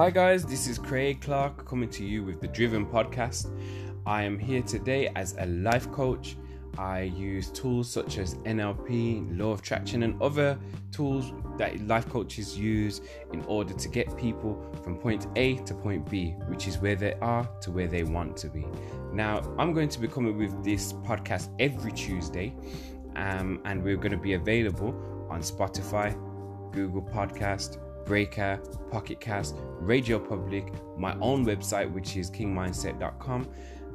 Hi, guys, this is Craig Clark coming to you with the Driven Podcast. I am here today as a life coach. I use tools such as NLP, Law of Attraction, and other tools that life coaches use in order to get people from point A to point B, which is where they are to where they want to be. Now, I'm going to be coming with this podcast every Tuesday, um, and we're going to be available on Spotify, Google Podcast, Breaker, Pocket Cast, Radio Public, my own website, which is kingmindset.com.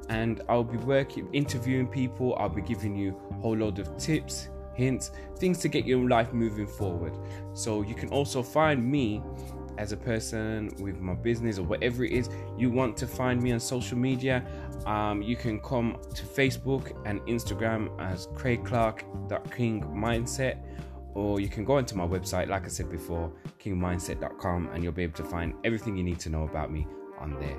And I'll be working, interviewing people. I'll be giving you a whole load of tips, hints, things to get your life moving forward. So you can also find me as a person with my business or whatever it is you want to find me on social media. Um, you can come to Facebook and Instagram as Craig Clark King Mindset or you can go onto my website, like I said before, kingmindset.com, and you'll be able to find everything you need to know about me on there.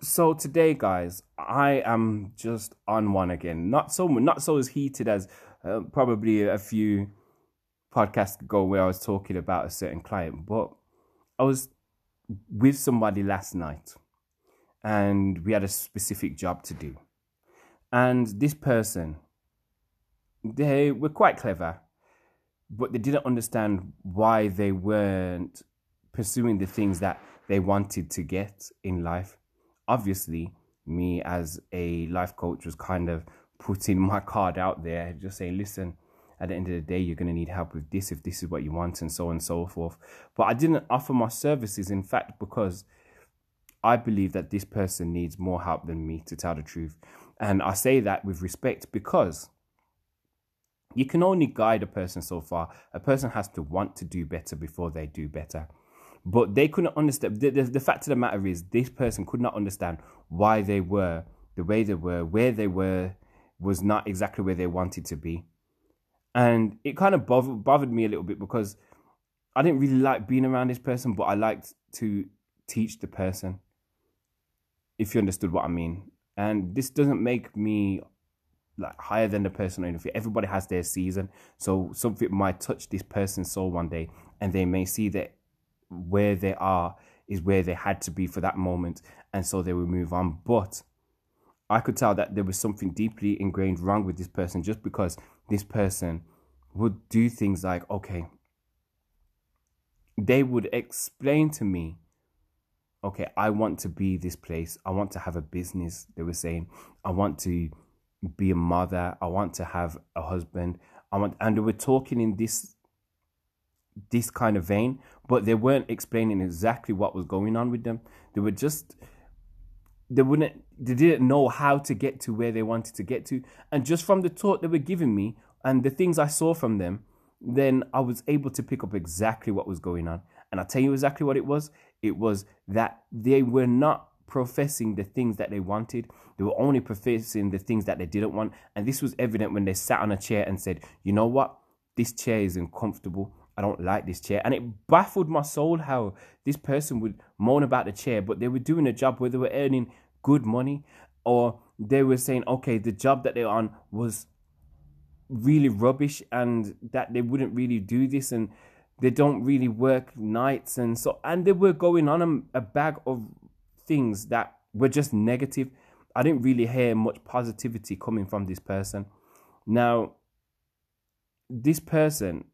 So today, guys, I am just on one again. Not so not so as heated as uh, probably a few podcasts ago where I was talking about a certain client, but I was with somebody last night, and we had a specific job to do and this person, they were quite clever, but they didn't understand why they weren't pursuing the things that they wanted to get in life. Obviously, me as a life coach was kind of putting my card out there, just saying, listen, at the end of the day, you're going to need help with this if this is what you want, and so on and so forth. But I didn't offer my services, in fact, because I believe that this person needs more help than me, to tell the truth. And I say that with respect because you can only guide a person so far. A person has to want to do better before they do better. But they couldn't understand. The, the, the, fact of the matter is, this person could not understand why they were the way they were, where they were, was not exactly where they wanted to be. And it kind of bothered, bothered me a little bit because I didn't really like being around this person, but I liked to teach the person, if you understood what I mean. And this doesn't make me like higher than the person or anything. Everybody has their season. So something might touch this person's soul one day and they may see that where they are is where they had to be for that moment. And so they will move on. But I could tell that there was something deeply ingrained wrong with this person just because this person would do things like, okay, they would explain to me okay, I want to be this place. I want to have a business. They were saying, I want to be a mother. I want to have a husband. I want, and they were talking in this this kind of vein, but they weren't explaining exactly what was going on with them. They were just they wouldn't they didn't know how to get to where they wanted to get to, and just from the talk they were giving me and the things I saw from them, then I was able to pick up exactly what was going on. And I'll tell you exactly what it was. It was that they were not professing the things that they wanted. They were only professing the things that they didn't want. And this was evident when they sat on a chair and said, you know what? This chair is uncomfortable. I don't like this chair. And it baffled my soul how this person would moan about the chair, but they were doing a job where they were earning good money or they were saying, okay, the job that they're on was really rubbish and that they wouldn't really do this. And they don't really work nights and so and they were going on a, a bag of things that were just negative. I didn't really hear much positivity coming from this person. Now this person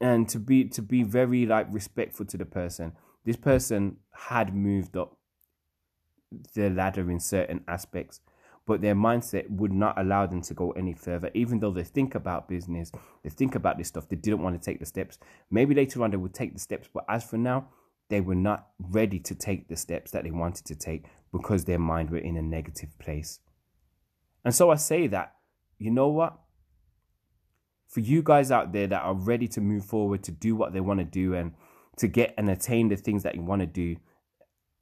and to be to be very like respectful to the person this person had moved up the ladder in certain aspects but their mindset would not allow them to go any further. Even though they think about business, they think about this stuff, they didn't want to take the steps. Maybe later on they would take the steps, but as for now, they were not ready to take the steps that they wanted to take because their mind were in a negative place. And so I say that, you know what? For you guys out there that are ready to move forward, to do what they want to do, and to get and attain the things that you want to do,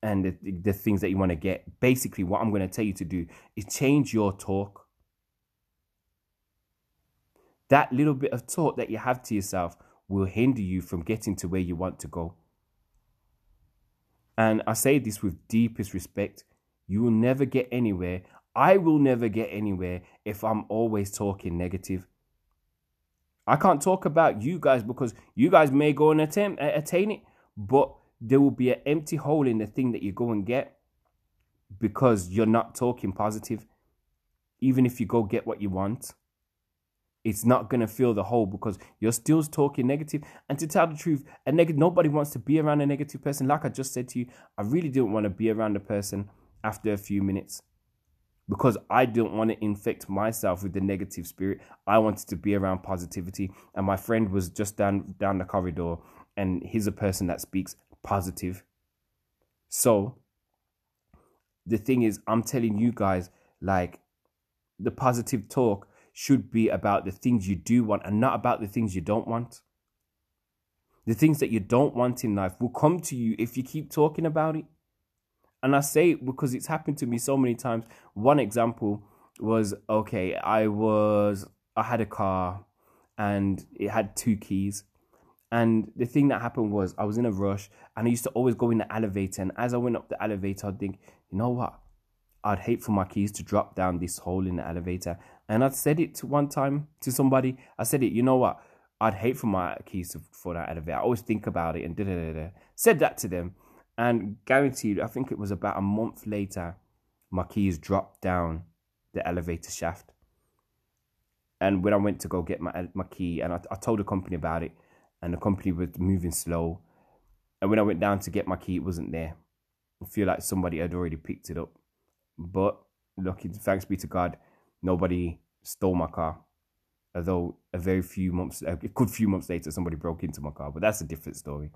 and the, the things that you want to get. Basically, what I'm going to tell you to do is change your talk. That little bit of talk that you have to yourself will hinder you from getting to where you want to go. And I say this with deepest respect. You will never get anywhere. I will never get anywhere if I'm always talking negative. I can't talk about you guys because you guys may go and attempt attain it, but there will be an empty hole in the thing that you go and get because you're not talking positive. Even if you go get what you want, it's not gonna fill the hole because you're still talking negative. And to tell the truth, a negative nobody wants to be around a negative person. Like I just said to you, I really didn't want to be around a person after a few minutes because I didn't want to infect myself with the negative spirit. I wanted to be around positivity. And my friend was just down down the corridor and he's a person that speaks positive. So the thing is, I'm telling you guys, like the positive talk should be about the things you do want and not about the things you don't want. The things that you don't want in life will come to you if you keep talking about it. And I say it because it's happened to me so many times. One example was okay, I was I had a car and it had two keys. And the thing that happened was I was in a rush and I used to always go in the elevator. And as I went up the elevator, I'd think, you know what? I'd hate for my keys to drop down this hole in the elevator. And I'd said it one time to somebody. I said it, you know what? I'd hate for my keys to fall that elevator. I always think about it and da da da. Said that to them. And guaranteed, I think it was about a month later, my keys dropped down the elevator shaft. And when I went to go get my my key, and I, I told the company about it, and the company was moving slow. And when I went down to get my key, it wasn't there. I feel like somebody had already picked it up. But lucky, thanks be to God, nobody stole my car. Although a very few months, a good few months later, somebody broke into my car. But that's a different story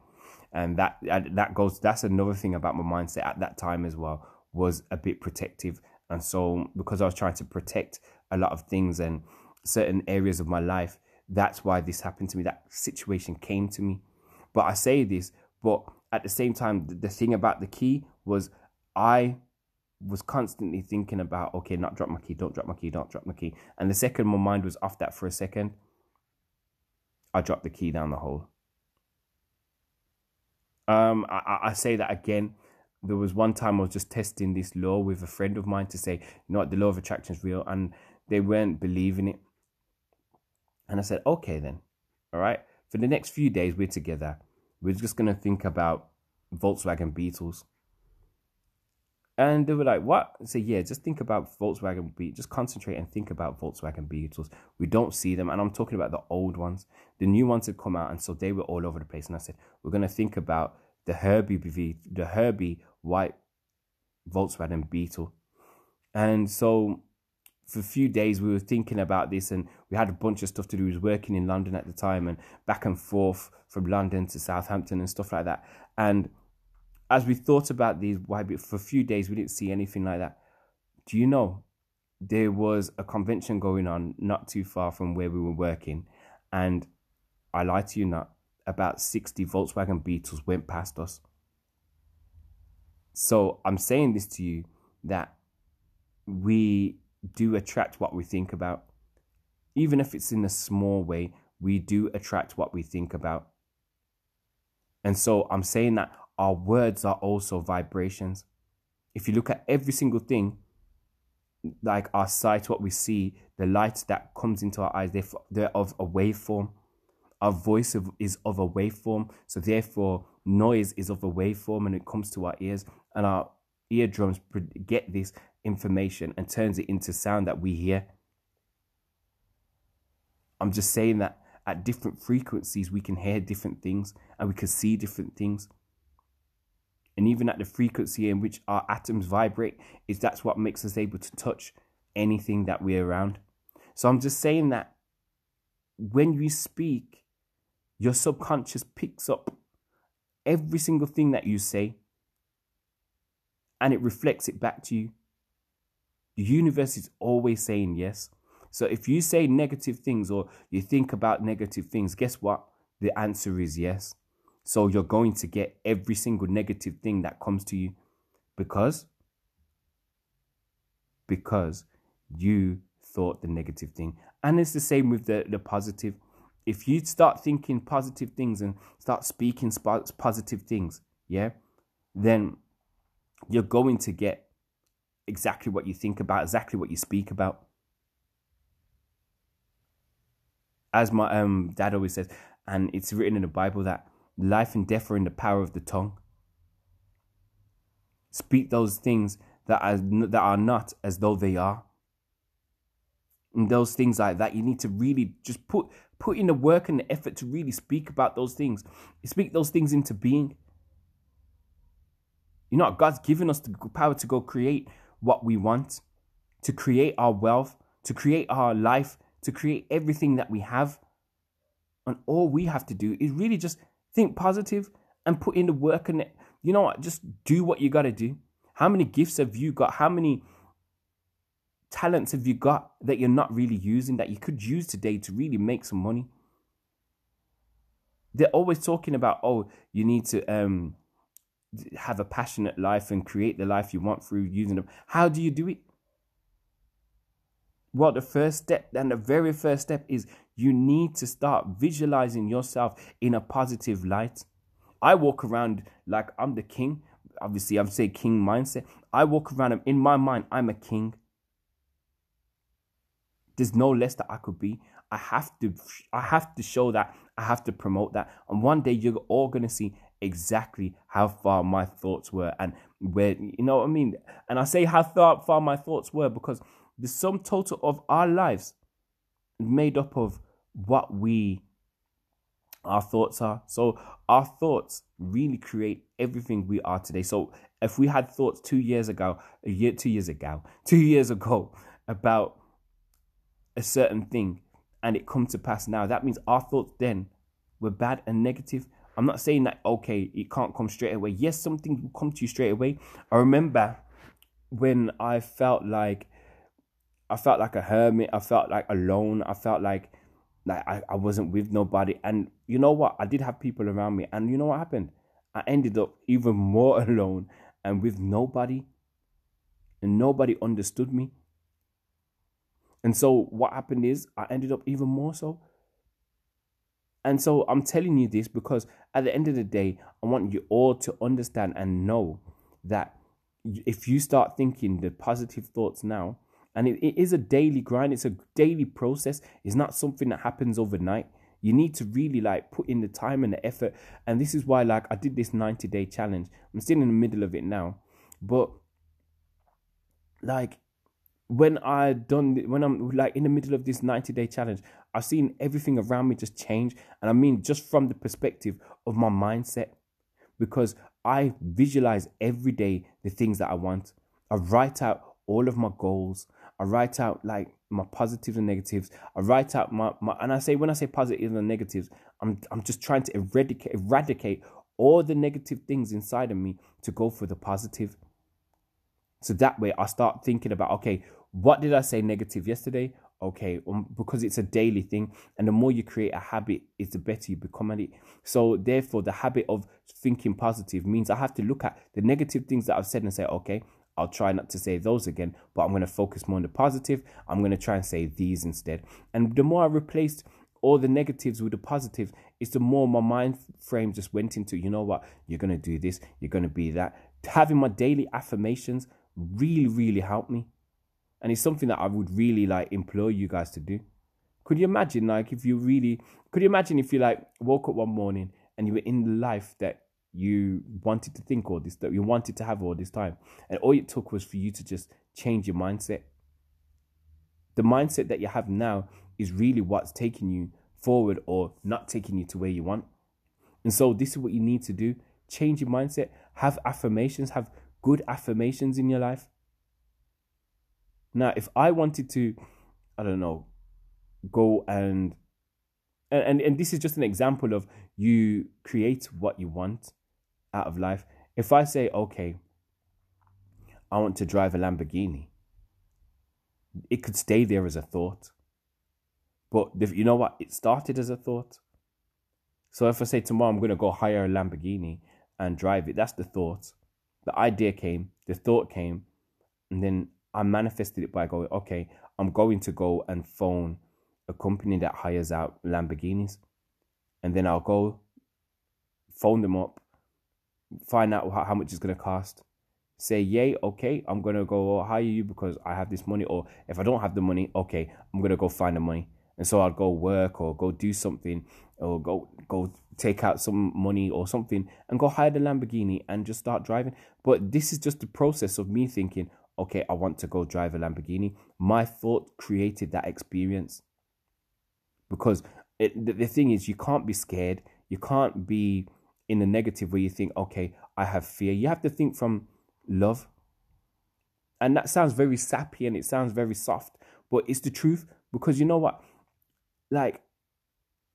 and that that goes that's another thing about my mindset at that time as well was a bit protective and so because i was trying to protect a lot of things and certain areas of my life that's why this happened to me. That situation came to me. But i say this but at the same time the, the thing about the key was i was constantly thinking about okay not drop my key don't drop my key don't drop my key. And the second my mind was off that for a second i dropped the key down the hole. Um, I, I say that again. There was one time I was just testing this law with a friend of mine to say, you know what, the law of attraction is real, and they weren't believing it. And I said, okay, then, all right. For the next few days, we're together. We're just gonna think about Volkswagen Beetles. And they were like, what? I said, yeah, just think about Volkswagen Beetles. Just concentrate and think about Volkswagen Beetles. We don't see them. And I'm talking about the old ones. The new ones had come out. And so they were all over the place. And I said, we're going to think about the Herbie, the Herbie white Volkswagen Beetle. And so for a few days we were thinking about this and we had a bunch of stuff to do. We was working in London at the time and back and forth from London to Southampton and stuff like that. And as we thought about these white for a few days, we didn't see anything like that. Do you know there was a convention going on not too far from where we were working, and I lie to you not, about 60 Volkswagen Beetles went past us. So I'm saying this to you that we do attract what we think about. Even if it's in a small way, we do attract what we think about. And so I'm saying that our words are also vibrations. If you look at every single thing, like our sight, what we see, the light that comes into our eyes, they're, they're of a waveform. Our voice is of a waveform. So therefore, noise is of a waveform and it comes to our ears. And our eardrums get this information and turns it into sound that we hear. I'm just saying that at different frequencies, we can hear different things and we can see different things. And even at the frequency in which our atoms vibrate is that's what makes us able to touch anything that we're around. So i'm just saying that when you speak your subconscious picks up every single thing that you say and it reflects it back to you universe is always saying yes so if you say negative things or you think about negative things guess what the answer is yes so you're going to get every single negative thing that comes to you because because you thought the negative thing. And it's the same with the, the positive. If you start thinking positive things and start speaking positive things, yeah, then you're going to get exactly what you think about, exactly what you speak about. as my um dad always says, and it's written in the Bible that life and death are in the power of the tongue. Speak those things that are that are not as though they are. And those things like that, you need to really just put put in the work and the effort to really speak about those things. Speak those things into being. You know, God's given us the power to go create what we want, to create our wealth, to create our life, to create everything that we have. And all we have to do is really just think positive and put in the work and you know what, just do what you got to do. How many gifts have you got? How many talents have you got that you're not really using that you could use today to really make some money? They're always talking about, oh, you need to um, have a passionate life and create the life you want through using them. How do you do it? Well, the first step and the very first step is you need to start visualizing yourself in a positive light. I walk around like I'm the king. Obviously, I'm saying king mindset. I walk around in my mind, I'm a king. There's no less that I could be. I have to I have to show that. I have to promote that. And one day you're all gonna see exactly how far my thoughts were and where you know what I mean. And I say how far, my thoughts were because the sum total of our lives made up of what we our thoughts are. So our thoughts really create everything we are today. So if we had thoughts two years ago, a year, two years ago, two years ago about a certain thing and it come to pass now, that means our thoughts then were bad and negative. I'm not saying that okay, it can't come straight away. Yes, something will come to you straight away. I remember when I felt like I felt like a hermit, I felt like alone, I felt like like I, I wasn't with nobody. And you know what? I did have people around me, and you know what happened? I ended up even more alone and with nobody, and nobody understood me. And so what happened is I ended up even more so. And so I'm telling you this because at the end of the day, I want you all to understand and know that if you start thinking the positive thoughts now, and it, it is a daily grind, it's a daily process, it's not something that happens overnight. You need to really like put in the time and the effort. And this is why, like, I did this 90 day challenge. I'm still in the middle of it now. But like when I done when I'm like in the middle of this 90 day challenge, I've seen everything around me just change. And I mean just from the perspective of my mindset. Because I visualize every day the things that I want. I write out all of my goals. I write out like my positives and negatives. I write out my, my and I say when I say positives and negatives, I'm I'm just trying to eradicate eradicate all the negative things inside of me to go for the positive. So that way I start thinking about, okay, what did I say negative yesterday? Okay, um, because it's a daily thing. And the more you create a habit, it's the better you become at it. So therefore, the habit of thinking positive means I have to look at the negative things that I've said and say, okay, I'll try not to say those again, but I'm going to focus more on the positive. I'm going to try and say these instead. And the more I replaced all the negatives with the positive, it's the more my mind frame just went into, you know what, you're going to do this, you're going to be that. Having my daily affirmations really, really helped me. And it's something that I would really like implore you guys to do. Could you imagine, like, if you really, could you imagine if you like woke up one morning and you were in the life that you wanted to think all this, that you wanted to have all this time, and all it took was for you to just change your mindset? The mindset that you have now is really what's taking you forward or not taking you to where you want. And so, this is what you need to do change your mindset, have affirmations, have good affirmations in your life. Now, if I wanted to, I don't know, go and and, and this is just an example of you create what you want out of life. If I say, okay, I want to drive a Lamborghini, it could stay there as a thought. But you know what? It started as a thought. So if I say tomorrow I'm going to go hire a Lamborghini and drive it, that's the thought the idea came, the thought came, and then I manifested it by going, okay, I'm going to go and phone a company that hires out Lamborghinis. And then I'll go phone them up, find out how, how much it's going to cost. Say, yay, okay, I'm going to go hire you because I have this money. Or if I don't have the money, okay, I'm going to go find the money. And so I'd go work or go do something or go go take out some money or something and go hire the Lamborghini and just start driving. But this is just the process of me thinking, okay, I want to go drive a Lamborghini. My thought created that experience because it, the, the thing is, you can't be scared. You can't be in the negative where you think, okay, I have fear. You have to think from love. And that sounds very sappy and it sounds very soft, but it's the truth because you know what? Like,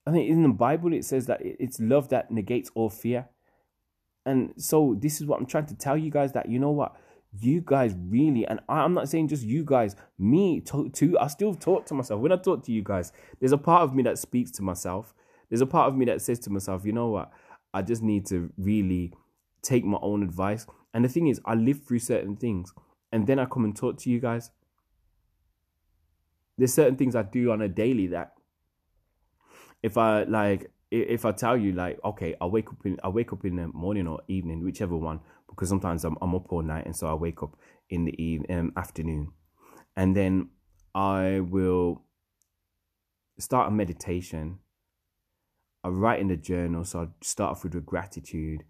I think in the Bible it says that it's love that negates all fear. And so this is what I'm trying to tell you guys that you know what? You guys really, and I'm not saying just you guys, me too. I still talk to myself. When I talk to you guys, there's a part of me that speaks to myself. There's a part of me that says to myself, you know what? I just need to really take my own advice. And the thing is, I live through certain things and then I come and talk to you guys. There's certain things I do on a daily that if I like if I tell you like okay I wake up in I wake up in the morning or evening whichever one because sometimes I'm I'm up all night and so I wake up in the evening um, afternoon. And then I will start a meditation. I write in the journal so I start off with gratitude.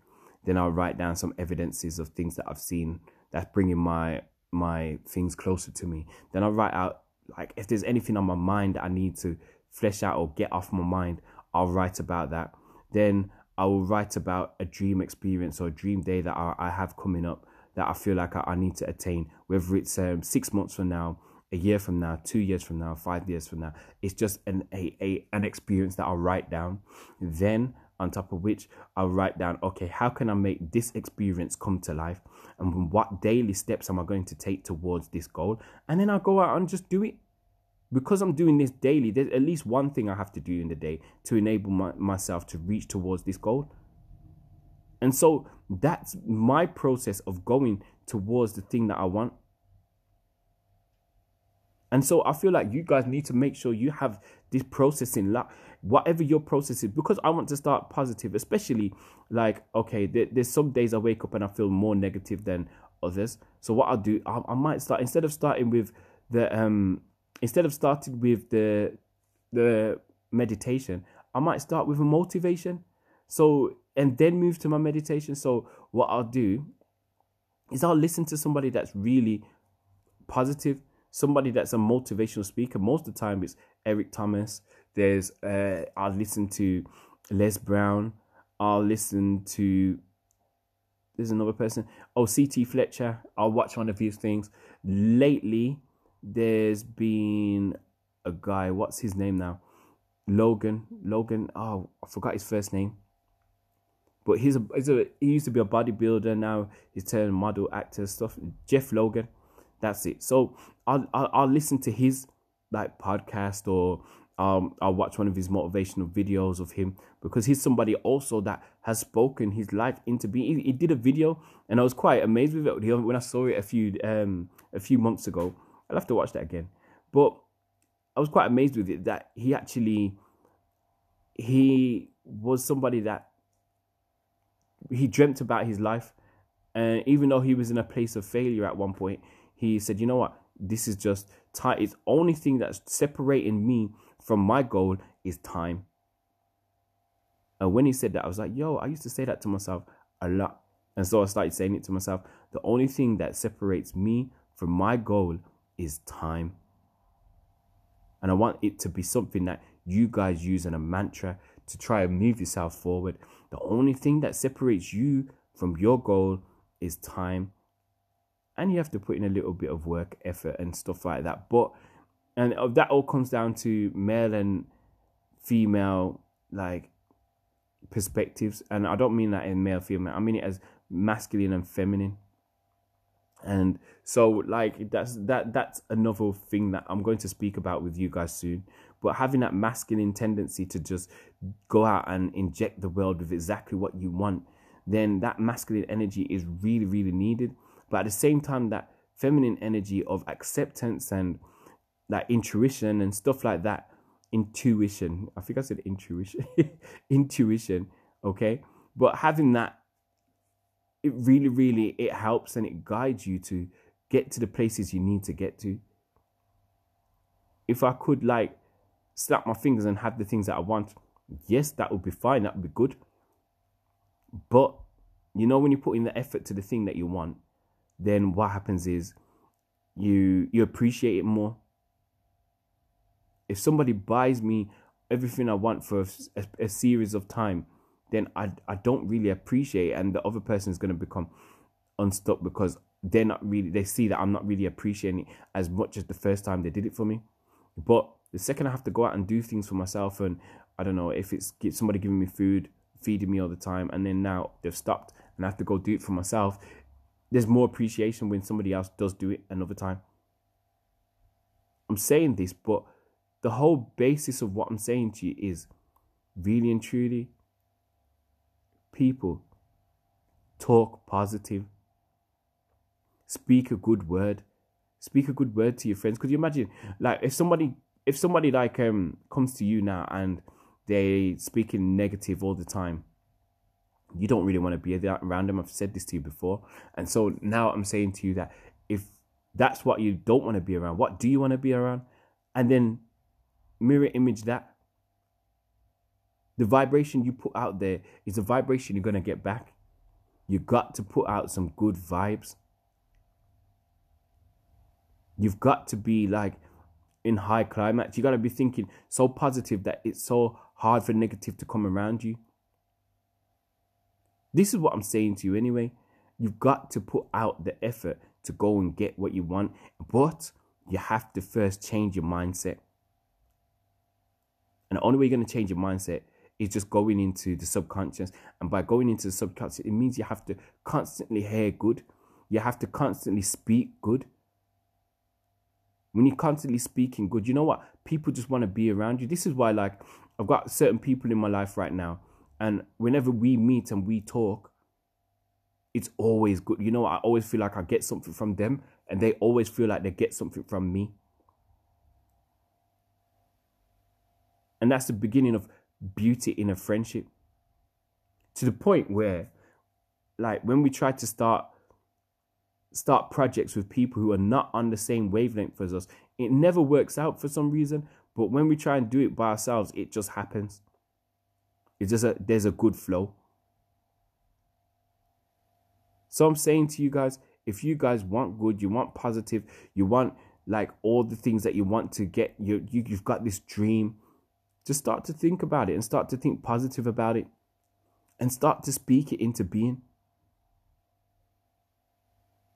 Then I'll write down some evidences of things that I've seen that's bringing my my things closer to me. Then I'll write out like if there's anything on my mind that I need to flesh out or get off my mind, I'll write about that. Then I will write about a dream experience or a dream day that I, I have coming up that I feel like I, I need to attain, whether it's um, six months from now, a year from now, two years from now, five years from now. It's just an a, a an experience that I'll write down. Then on top of which I'll write down, okay, how can I make this experience come to life? And what daily steps am I going to take towards this goal? And then I'll go out and just do it because I'm doing this daily, there's at least one thing I have to do in the day to enable my, myself to reach towards this goal. And so that's my process of going towards the thing that I want. And so I feel like you guys need to make sure you have this process in luck, whatever your process is, because I want to start positive, especially like, okay, there, there's some days I wake up and I feel more negative than others. So what I'll do, I, I might start, instead of starting with the, um, instead of starting with the the meditation, I might start with a motivation. So and then move to my meditation. So what I'll do is I'll listen to somebody that's really positive, somebody that's a motivational speaker. Most of the time it's Eric Thomas. There's uh I'll listen to Les Brown. I'll listen to there's another person. Oh, CT Fletcher. I'll watch one of his things. Lately, there's been a guy, what's his name now? Logan. Logan, oh, I forgot his first name. But he's a, he's a he used to be a bodybuilder now he's turned model actor stuff. Jeff Logan, that's it. So I'll, I'll I'll listen to his like podcast or um, I'll watch one of his motivational videos of him because he's somebody also that has spoken his life into being. He, he did a video and I was quite amazed with it when I saw it a few um a few months ago. I'll have to watch that again. But I was quite amazed with it that he actually he was somebody that he dreamt about his life. And even though he was in a place of failure at one point he said you know what? This is just time. It's only thing that's separating me from my goal is time. And when he said that i was like yo i used to say that to myself a lot. And so i started saying it to myself. The only thing that separates me from my goal is time. And I want it to be something that you guys use in a mantra to try and move yourself forward. The only thing that separates you from your goal is time. And you have to put in a little bit of work, effort, and stuff like that. But, and that all comes down to male and female, like, perspectives. And I don't mean that in male, female, I mean it as masculine and feminine and so like that's that that's another thing that i'm going to speak about with you guys soon. But having that masculine tendency to just go out and inject the world with exactly what you want then that masculine energy is really really needed. But at the same time that feminine energy of acceptance and that intuition and stuff like that intuition i think i said intuition intuition okay? But having that it really, really it helps and it guides you to get to the places you need to get to. If I could like snap my fingers and have the things that I want, yes, that would be fine. That would be good. But you know, when you put in the effort to the thing that you want, then what happens is you you appreciate it more. If somebody buys me everything I want for a, a, a series of time, then I I don't really appreciate and the other person is going to become unstuck because they're not really they see that I'm not really appreciating it as much as the first time they did it for me. But the second I have to go out and do things for myself, and I don't know if it's somebody giving me food, feeding me all the time, and then now they've stopped and I have to go do it for myself. There's more appreciation when somebody else does do it another time. I'm saying this, but the whole basis of what I'm saying to you is really and truly people talk positive speak a good word speak a good word to your friends. Could you imagine like if somebody if somebody like um comes to you now and they speaking negative all the time you don't really want to be around them i've said this to you before. And so now i'm saying to you that if that's what you don't want to be around what do you want to be around? And then mirror image that the vibration you put out there is the vibration you're going to get back. You got to put out some good vibes. You've got to be like in high climax. You got to be thinking so positive that it's so hard for negative to come around you. This is what I'm saying to you anyway. You've got to put out the effort to go and get what you want, but you have to first change your mindset. And the only way you're going to change your mindset is just going into the subconscious. And by going into the subconscious, it means you have to constantly hear good. You have to constantly speak good. When you're constantly speaking good, you know what? People just want to be around you. This is why, like, I've got certain people in my life right now. And whenever we meet and we talk, it's always good. You know, I always feel like I get something from them, and they always feel like they get something from me. And that's the beginning of beauty in a friendship. To the point where like when we try to start start projects with people who are not on the same wavelength as us it never works out for some reason but when we try and do it by ourselves it just happens. It's just a there's a good flow. So i'm saying to you guys if you guys want good you want positive you want like all the things that you want to get you, you you've got this dream just start to think about it and start to think positive about it and start to speak it into being.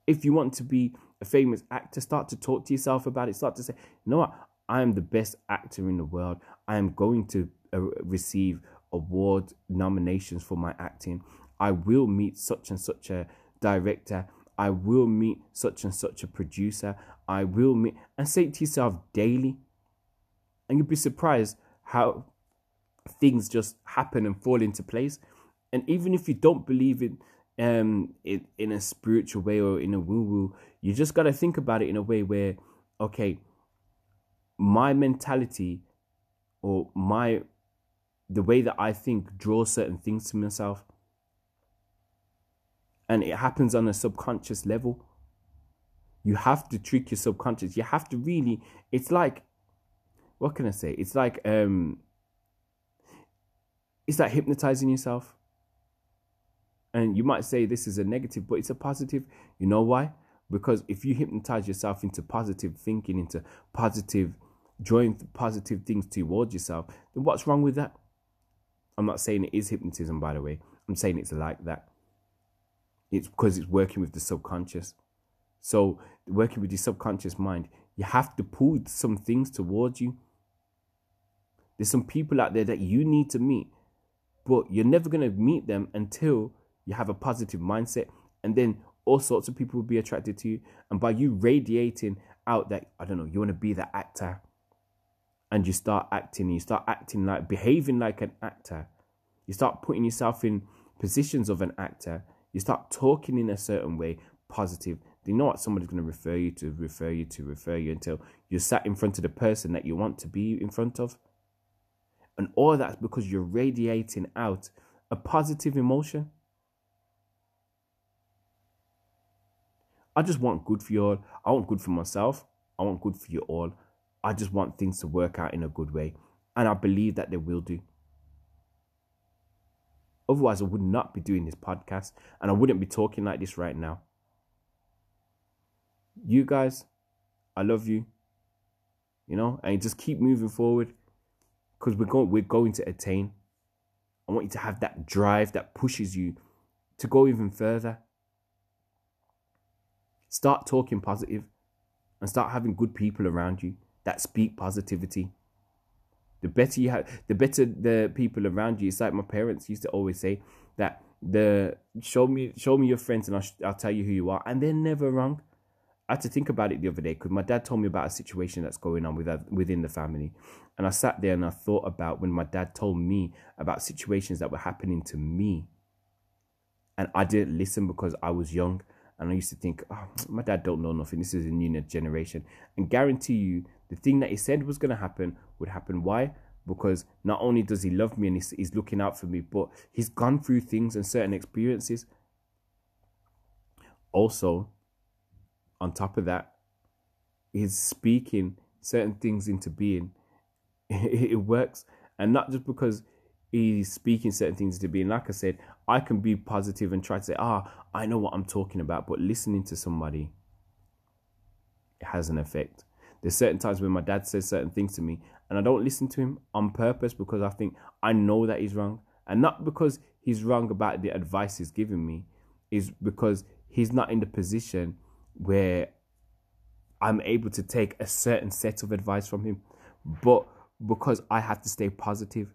If you want to be a famous actor, start to talk to yourself about it. Start to say, you know what? I am the best actor in the world. I am going to uh, receive award nominations for my acting. I will meet such and such a director. I will meet such and such a producer. I will meet, and say it to yourself daily. And you'll be surprised how things just happen and fall into place. And even if you don't believe in um in, in a spiritual way or in a woo woo, you just gotta think about it in a way where, okay, my mentality or my the way that I think draws certain things to myself. And it happens on a subconscious level. You have to trick your subconscious. You have to really, it's like what can I say? It's like um it's like hypnotizing yourself. And you might say this is a negative, but it's a positive. You know why? Because if you hypnotize yourself into positive thinking, into positive, drawing positive things towards yourself, then what's wrong with that? I'm not saying it is hypnotism, by the way. I'm saying it's like that. It's because it's working with the subconscious. So, working with the subconscious mind, you have to pull some things towards you there's some people out there that you need to meet, but you're never going to meet them until you have a positive mindset. And then all sorts of people will be attracted to you. And by you radiating out that, I don't know, you want to be the actor, and you start acting, you start acting like, behaving like an actor, you start putting yourself in positions of an actor, you start talking in a certain way, positive. You know what? Somebody's going to refer you to, refer you to, refer you until you're sat in front of the person that you want to be in front of. And all that's because you're radiating out a positive emotion. I just want good for you all. I want good for myself. I want good for you all. I just want things to work out in a good way. And I believe that they will do. Otherwise, I would not be doing this podcast and I wouldn't be talking like this right now. You guys, I love you. You know, and just keep moving forward because we're going we're going to attain. I want you to have that drive that pushes you to go even further. Start talking positive and start having good people around you that speak positivity. The better you have, the better the people around you. It's like my parents used to always say that the show me show me your friends and I'll, I'll tell you who you are, and they're never wrong. I had to think about it the other day because my dad told me about a situation that's going on with within the family, and I sat there and I thought about when my dad told me about situations that were happening to me, and I didn't listen because I was young, and I used to think, oh, my dad don't know nothing. This is a new generation, and guarantee you, the thing that he said was going to happen would happen. Why? Because not only does he love me and he's, he's looking out for me, but he's gone through things and certain experiences. Also, on top of that, he's speaking certain things into being. it works. And not just because he's speaking certain things into being. Like I said, I can be positive and try to say, ah, I know what I'm talking about. But listening to somebody it has an effect. There's certain times when my dad says certain things to me and I don't listen to him on purpose because I think I know that he's wrong. And not because he's wrong about the advice he's giving me, is because he's not in the position where I'm able to take a certain set of advice from him, but because I have to stay positive.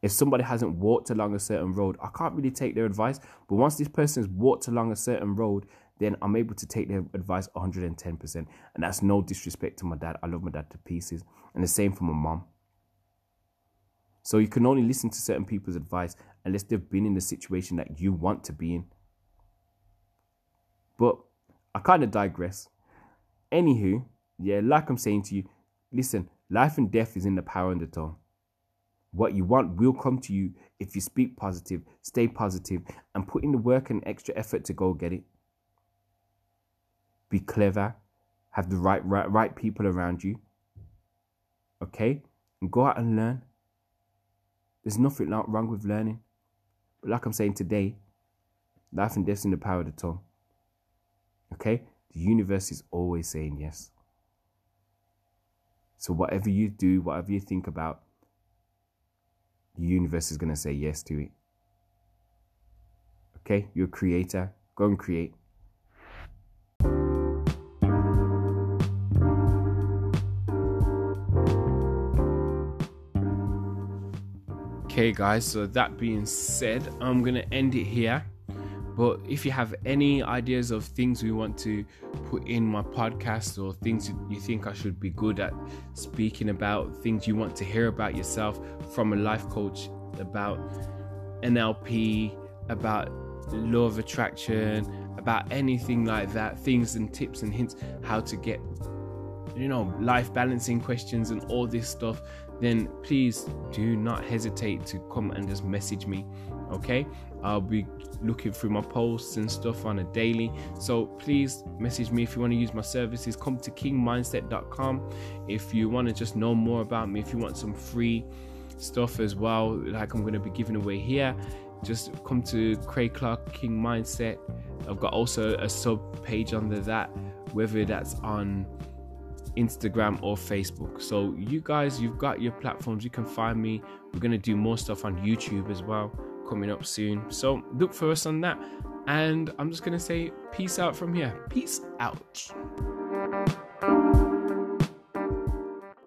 If somebody hasn't walked along a certain road, I can't really take their advice. But once this person has walked along a certain road, then I'm able to take their advice 110%. And that's no disrespect to my dad. I love my dad to pieces. And the same for my mom. So you can only listen to certain people's advice unless they've been in the situation that you want to be in. But I kind of digress. Anywho, yeah, like I'm saying to you, listen, life and death is in the power of the tongue. What you want will come to you if you speak positive, stay positive, and put in the work and extra effort to go get it. Be clever, have the right right, right people around you. Okay? And go out and learn. There's nothing wrong with learning. But like I'm saying today, life and death is in the power of the tongue. Okay? The universe is always saying yes. So, whatever you do, whatever you think about, the universe is going to say yes to it. Okay? You're a creator. Go and create. Okay, guys, so that being said, I'm going to end it here. But if you have any ideas of things we want to put in my podcast or things you think I should be good at speaking about, things you want to hear about yourself from a life coach, about NLP, about law of attraction, about anything like that, things and tips and hints how to get you know life balancing questions and all this stuff then please do not hesitate to come and just message me okay i'll be looking through my posts and stuff on a daily so please message me if you want to use my services come to kingmindset.com if you want to just know more about me if you want some free stuff as well like i'm going to be giving away here just come to craig clark king mindset i've got also a sub page under that whether that's on Instagram or Facebook. So you guys, you've got your platforms. You can find me. We're gonna do more stuff on YouTube as well coming up soon. So look for us on that. And I'm just gonna say peace out from here. Peace out.